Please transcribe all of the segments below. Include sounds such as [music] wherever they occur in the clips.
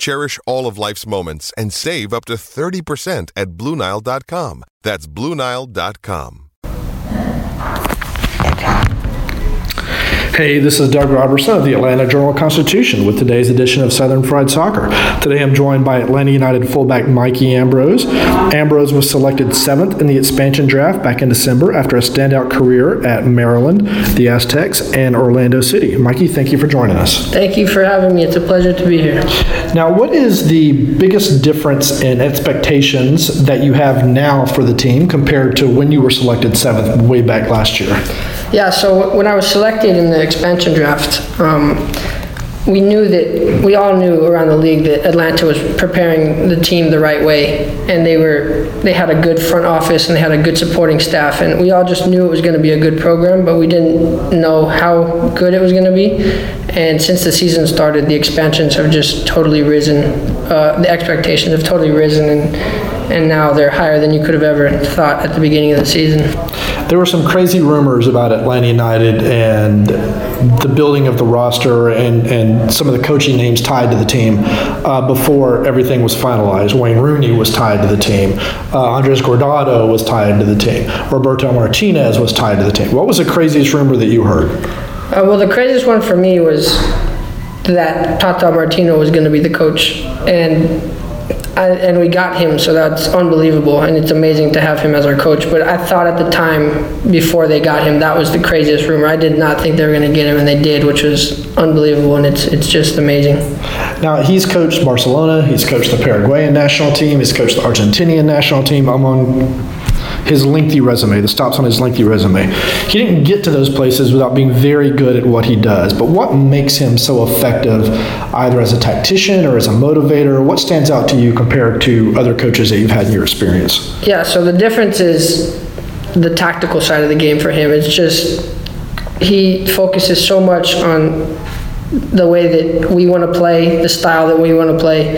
Cherish all of life's moments and save up to 30% at BlueNile.com. That's BlueNile.com. Hey, this is Doug Robertson of the Atlanta Journal Constitution with today's edition of Southern Fried Soccer. Today I'm joined by Atlanta United fullback Mikey Ambrose. Ambrose was selected seventh in the expansion draft back in December after a standout career at Maryland, the Aztecs, and Orlando City. Mikey, thank you for joining us. Thank you for having me. It's a pleasure to be here. Now, what is the biggest difference in expectations that you have now for the team compared to when you were selected seventh way back last year? Yeah, so when I was selected in the expansion draft, um, we knew that we all knew around the league that Atlanta was preparing the team the right way, and they were they had a good front office and they had a good supporting staff, and we all just knew it was going to be a good program, but we didn't know how good it was going to be. And since the season started, the expansions have just totally risen. Uh, the expectations have totally risen, and and now they're higher than you could have ever thought at the beginning of the season. There were some crazy rumors about Atlanta United and the building of the roster and, and some of the coaching names tied to the team uh, before everything was finalized. Wayne Rooney was tied to the team. Uh, Andres Guardado was tied to the team. Roberto Martinez was tied to the team. What was the craziest rumor that you heard? Uh, well, the craziest one for me was that Tata Martino was going to be the coach, and I, and we got him, so that's unbelievable, and it's amazing to have him as our coach. But I thought at the time before they got him, that was the craziest rumor. I did not think they were going to get him, and they did, which was unbelievable, and it's it's just amazing. Now he's coached Barcelona, he's coached the Paraguayan national team, he's coached the Argentinian national team among his lengthy resume, the stops on his lengthy resume. He didn't get to those places without being very good at what he does. But what makes him so effective, either as a tactician or as a motivator? What stands out to you compared to other coaches that you've had in your experience? Yeah, so the difference is the tactical side of the game for him. It's just he focuses so much on the way that we want to play, the style that we want to play,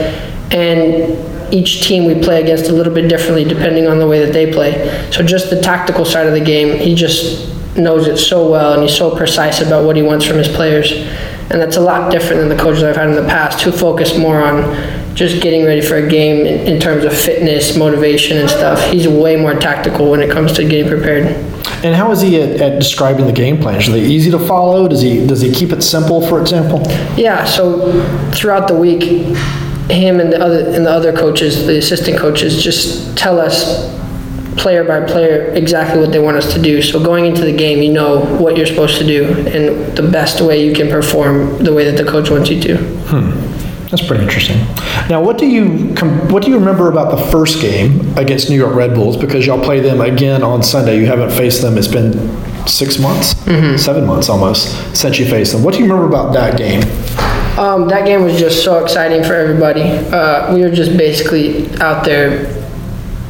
and each team we play against a little bit differently depending on the way that they play. So just the tactical side of the game, he just knows it so well and he's so precise about what he wants from his players. And that's a lot different than the coaches I've had in the past who focus more on just getting ready for a game in, in terms of fitness, motivation, and stuff. He's way more tactical when it comes to getting prepared. And how is he at, at describing the game plan? Are they easy to follow? Does he does he keep it simple, for example? Yeah. So throughout the week, him and the other and the other coaches, the assistant coaches, just tell us player by player exactly what they want us to do. So going into the game, you know what you're supposed to do and the best way you can perform the way that the coach wants you to. Hmm. That's pretty interesting. Now, what do you what do you remember about the first game against New York Red Bulls? Because y'all play them again on Sunday. You haven't faced them. It's been six months, mm-hmm. seven months almost since you faced them. What do you remember about that game? Um, that game was just so exciting for everybody. Uh, we were just basically out there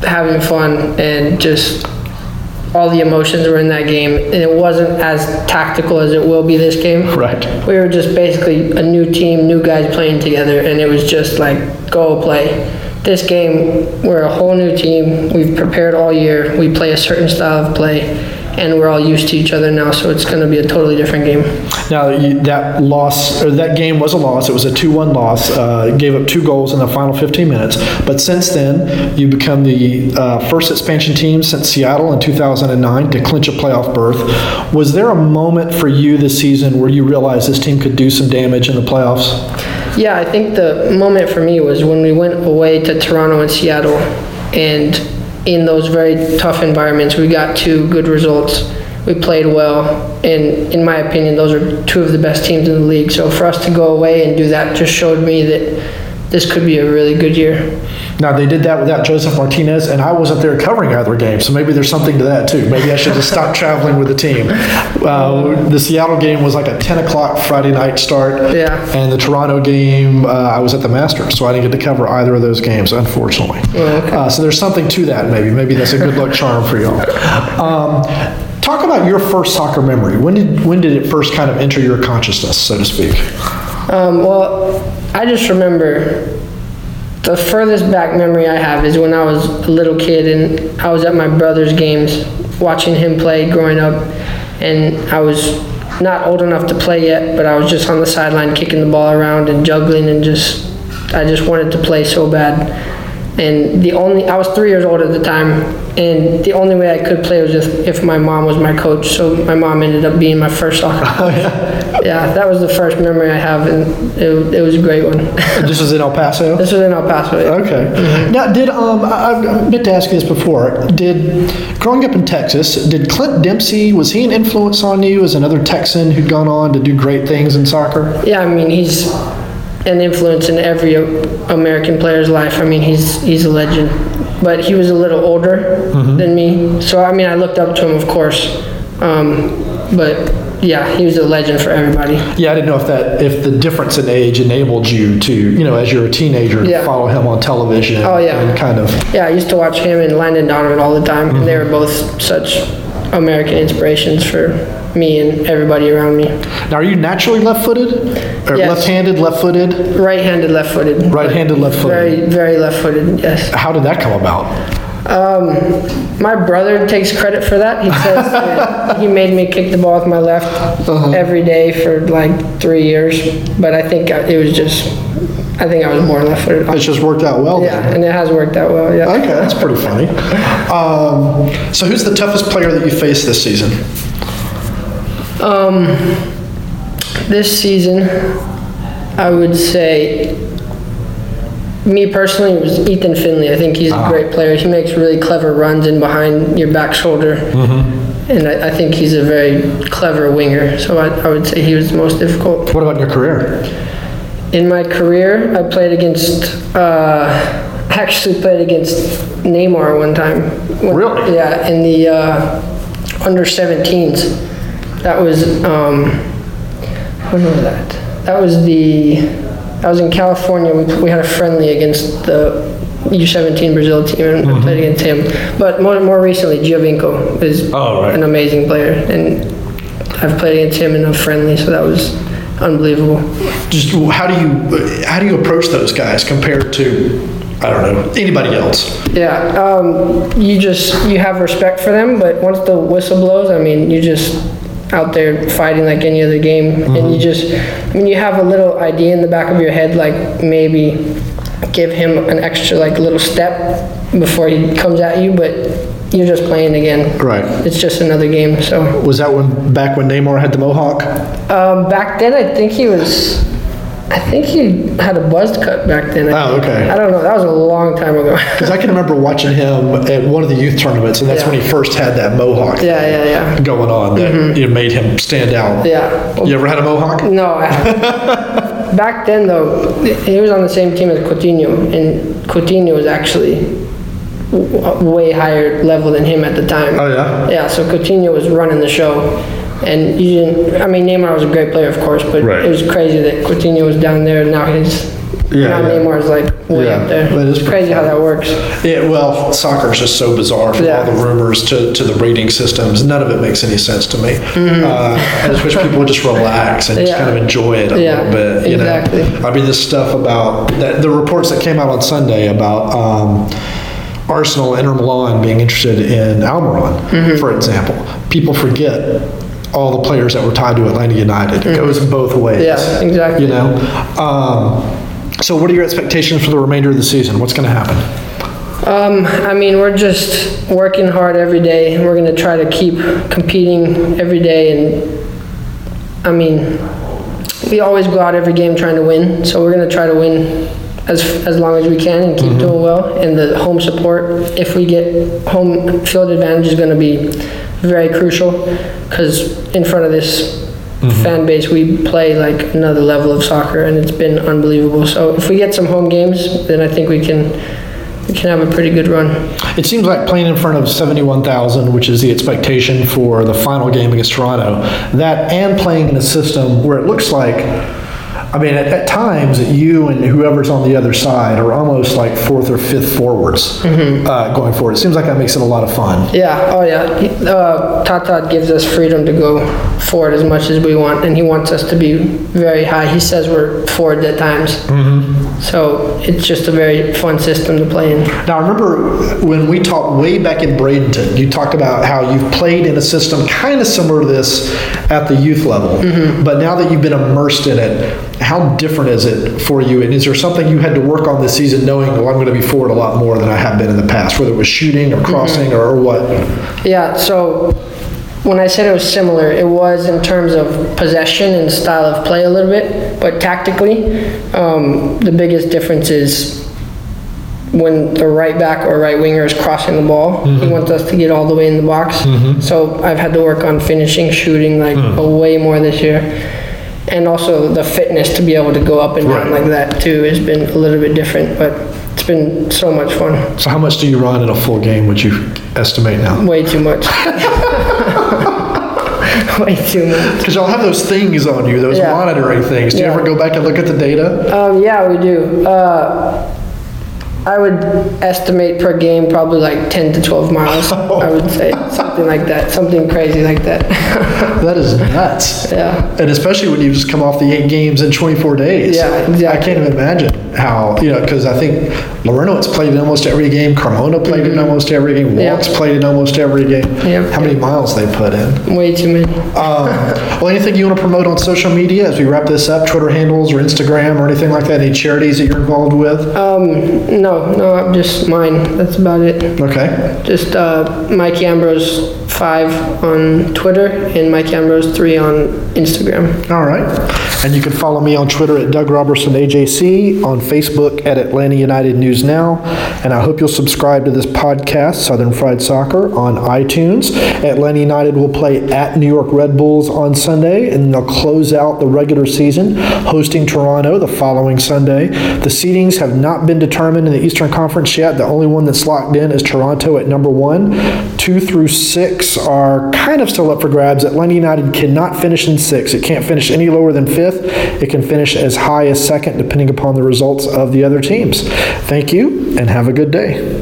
having fun and just all the emotions were in that game, and it wasn't as tactical as it will be this game. Right. We were just basically a new team, new guys playing together, and it was just like go play. This game, we're a whole new team. We've prepared all year. We play a certain style of play and we're all used to each other now, so it's going to be a totally different game. Now you, that loss or that game was a loss. It was a two-one loss. Uh, gave up two goals in the final 15 minutes. But since then, you become the uh, first expansion team since Seattle in 2009 to clinch a playoff berth. Was there a moment for you this season where you realized this team could do some damage in the playoffs? Yeah, I think the moment for me was when we went away to Toronto and Seattle, and in those very tough environments, we got two good results. we played well, and in my opinion, those are two of the best teams in the league. So for us to go away and do that just showed me that this could be a really good year. Now they did that without Josef Martinez, and I wasn't there covering either game, so maybe there's something to that too. Maybe I should just stop traveling with the team. [laughs] Uh, the Seattle game was like a 10 o'clock Friday night start, Yeah. and the Toronto game uh, I was at the Masters, so I didn't get to cover either of those games, unfortunately. Uh, so there's something to that. Maybe maybe that's a good luck charm for y'all. Um, talk about your first soccer memory. When did when did it first kind of enter your consciousness, so to speak? Um, well, I just remember the furthest back memory I have is when I was a little kid and I was at my brother's games watching him play growing up, and I was not old enough to play yet, but I was just on the sideline kicking the ball around and juggling and just I just wanted to play so bad. And the only I was three years old at the time, and the only way I could play was if, if my mom was my coach. So my mom ended up being my first [laughs] soccer coach. yeah, that was the first memory I have, and it, it was a great one. [laughs] This was in El Paso. this was in El Paso. yeah. Okay. Now, did um, I, I meant to ask you this before? Did growing up in Texas, did Clint Dempsey was he an influence on you as another Texan who'd gone on to do great things in soccer? Yeah, I mean he's an influence in every American player's life. I mean he's he's a legend, but he was a little older than me, so I mean I looked up to him, of course. Um, but yeah, he was a legend for everybody. Yeah, I didn't know if that if the difference in age enabled you to you know as you're a teenager to Yeah. follow him on television. Oh, yeah. And kind of Yeah, I used to watch him and Landon Donovan all the time, and they were mm-hmm. both such American inspirations for me and everybody around me. now are you naturally left-footed or Yes. left-handed, left-footed, Right-handed, left-footed. right-handed, left-footed? Very, very left-footed. Yes. How did that come about? Um, my brother takes credit for that. He says that [laughs] he made me kick the ball with my left uh-huh. every day for like three years, but I think it was just, I think I was born left-footed. It's just worked out well. Yeah, then. and it has worked out well. Yeah. Okay, that's pretty funny. Um, so, who's the toughest player that you faced this season? Um, this season, I would say, me personally, it was Ethan Finlay. I think he's a great player. He makes really clever runs in behind your back shoulder. And I, I think he's a very clever winger. So I, I would say he was the most difficult. What about in your career? In my career, I played against, uh, [laughs] actually played against Neymar one time. When- Really? Yeah, in the uh, under 17s. That was, um, when was that? That was the, that was in California. We, we had a friendly against the U17 Brazil team and Mm-hmm. I played against him. But more, more recently, Giovinco is Oh, right. an amazing player. And I've played against him in a friendly, so that was unbelievable. Just how do you how do you approach those guys compared to I don't know anybody else? Yeah, um, you just you have respect for them, but once the whistle blows, I mean, you just out there fighting like any other game, and you just, I mean, you have a little idea in the back of your head, like maybe give him an extra like little step before he comes at you, but you're just playing again. Right. It's just another game. So Was that when back when Neymar had the mohawk? um, back then, I think he was. I think he had a buzz cut back then. I Oh, think. okay. I don't know. That was a long time ago. [laughs] Because I can remember watching him at one of the youth tournaments, and that's Yeah. when he first had that mohawk yeah, yeah, yeah. going on that mm-hmm. you know, made him stand out. Yeah. You ever had a mohawk? No, I haven't. [laughs] Back then, though, he was on the same team as Coutinho, and Coutinho was actually w- way higher level than him at the time. Oh yeah. Yeah, so Coutinho was running the show, and you didn't. I mean, Neymar was a great player, of course, but Right. it was crazy that Coutinho was down there. and Now he's. Yeah, now yeah. Neymar's like way Yeah, up there. that is it's crazy how that works. Yeah, well, soccer is just so bizarre from Yeah. all the rumors to, to the rating systems. None of it makes any sense to me. Uh, I just wish people would just relax and just Mm-hmm. Yeah. kind of enjoy it a Yeah, little bit. You exactly. know, I mean, this stuff about that, the reports that came out on Sunday about um, Arsenal, Inter Milan being interested in Almiron, Mm-hmm. for example. People forget all the players that were tied to Atlanta United. It goes both ways. Mm-hmm. Yeah, exactly. You know. Um, so, what are your expectations for the remainder of the season? What's going to happen? Um, I mean, we're just working hard every day. We're going to try to keep competing every day. And I mean, we always go out every game trying to win. So we're going to try to win as, as long as we can and keep mm-hmm. doing well. And the home support, if we get home field advantage, is going to be very crucial because in front of this mm-hmm. fan base, we play like another level of soccer, and it's been unbelievable. So if we get some home games, then I think we can we can have a pretty good run. It seems like playing in front of 71,000, which is the expectation for the final game against Toronto, that and playing in a system where it looks like, I mean, at, at times, you and whoever's on the other side are almost like fourth or fifth forwards uh, going forward. It seems like that makes it a lot of fun. Yeah, oh yeah. He- Uh, Tata gives us freedom to go forward as much as we want, and he wants us to be very high. He says we're forward at times. So it's just a very fun system to play in. Now, I remember when we talked way back in Bradenton, you talked about how you've played in a system kind of similar to this at the youth level. But now that you've been immersed in it, how different is it for you? And is there something you had to work on this season knowing, well, I'm going to be forward a lot more than I have been in the past, whether it was shooting or mm-hmm. crossing or, or what? Yeah, so when I said it was similar, it was in terms of possession and style of play a little bit, but tactically, um, the biggest difference is when the right back or right winger is crossing the ball, he mm-hmm. wants us to get all the way in the box. Mm-hmm. So I've had to work on finishing, shooting like hmm. way more this year. And also the fitness to be able to go up and down Right. like that too has been a little bit different, but it's been so much fun. So, how much do you run in a full game, would you estimate now? Way too much. [laughs] [laughs] Way too much. Because y'all have those things on you, those Yeah. monitoring things. Do you Yeah. ever go back and look at the data? Um, yeah, we do. Uh, I would estimate per game probably like 10 to 12 miles. I would say [laughs] something like that, something crazy like that. [laughs] That is nuts. yeah. And especially when you just come off the eight games in 24 days. Yeah, exactly. I can't even imagine how, you know, because I think Larentowicz played in almost every game, Carmona played in almost every game, Mm-hmm. Yeah. Walkes played in almost every game. Yeah. How many miles they put in. Way too many. Um, well, anything you want to promote on social media as we wrap this up, Twitter handles or Instagram or anything like that? Any charities that you're involved with? Um, no, no, I'm just mine. That's about it. Okay. Just uh, Mike Ambrose 5 on Twitter and Mike Ambrose 3 on Instagram. All right. And you can follow me on Twitter at Doug Robertson AJC, on Facebook at Atlanta United News Now, and I hope you'll subscribe to this podcast, Southern Fried Soccer, on iTunes. Atlanta United will play at New York Red Bulls on Sunday, and they'll close out the regular season hosting Toronto the following Sunday. The seedings have not been determined in the Eastern Conference yet. The only one that's locked in is Toronto at number one. Two through six are kind of still up for grabs. Atlanta United cannot finish in six. It can't finish any lower than fifth. It can finish as high as second, depending upon the results of the other teams. Thank you, and have a good day.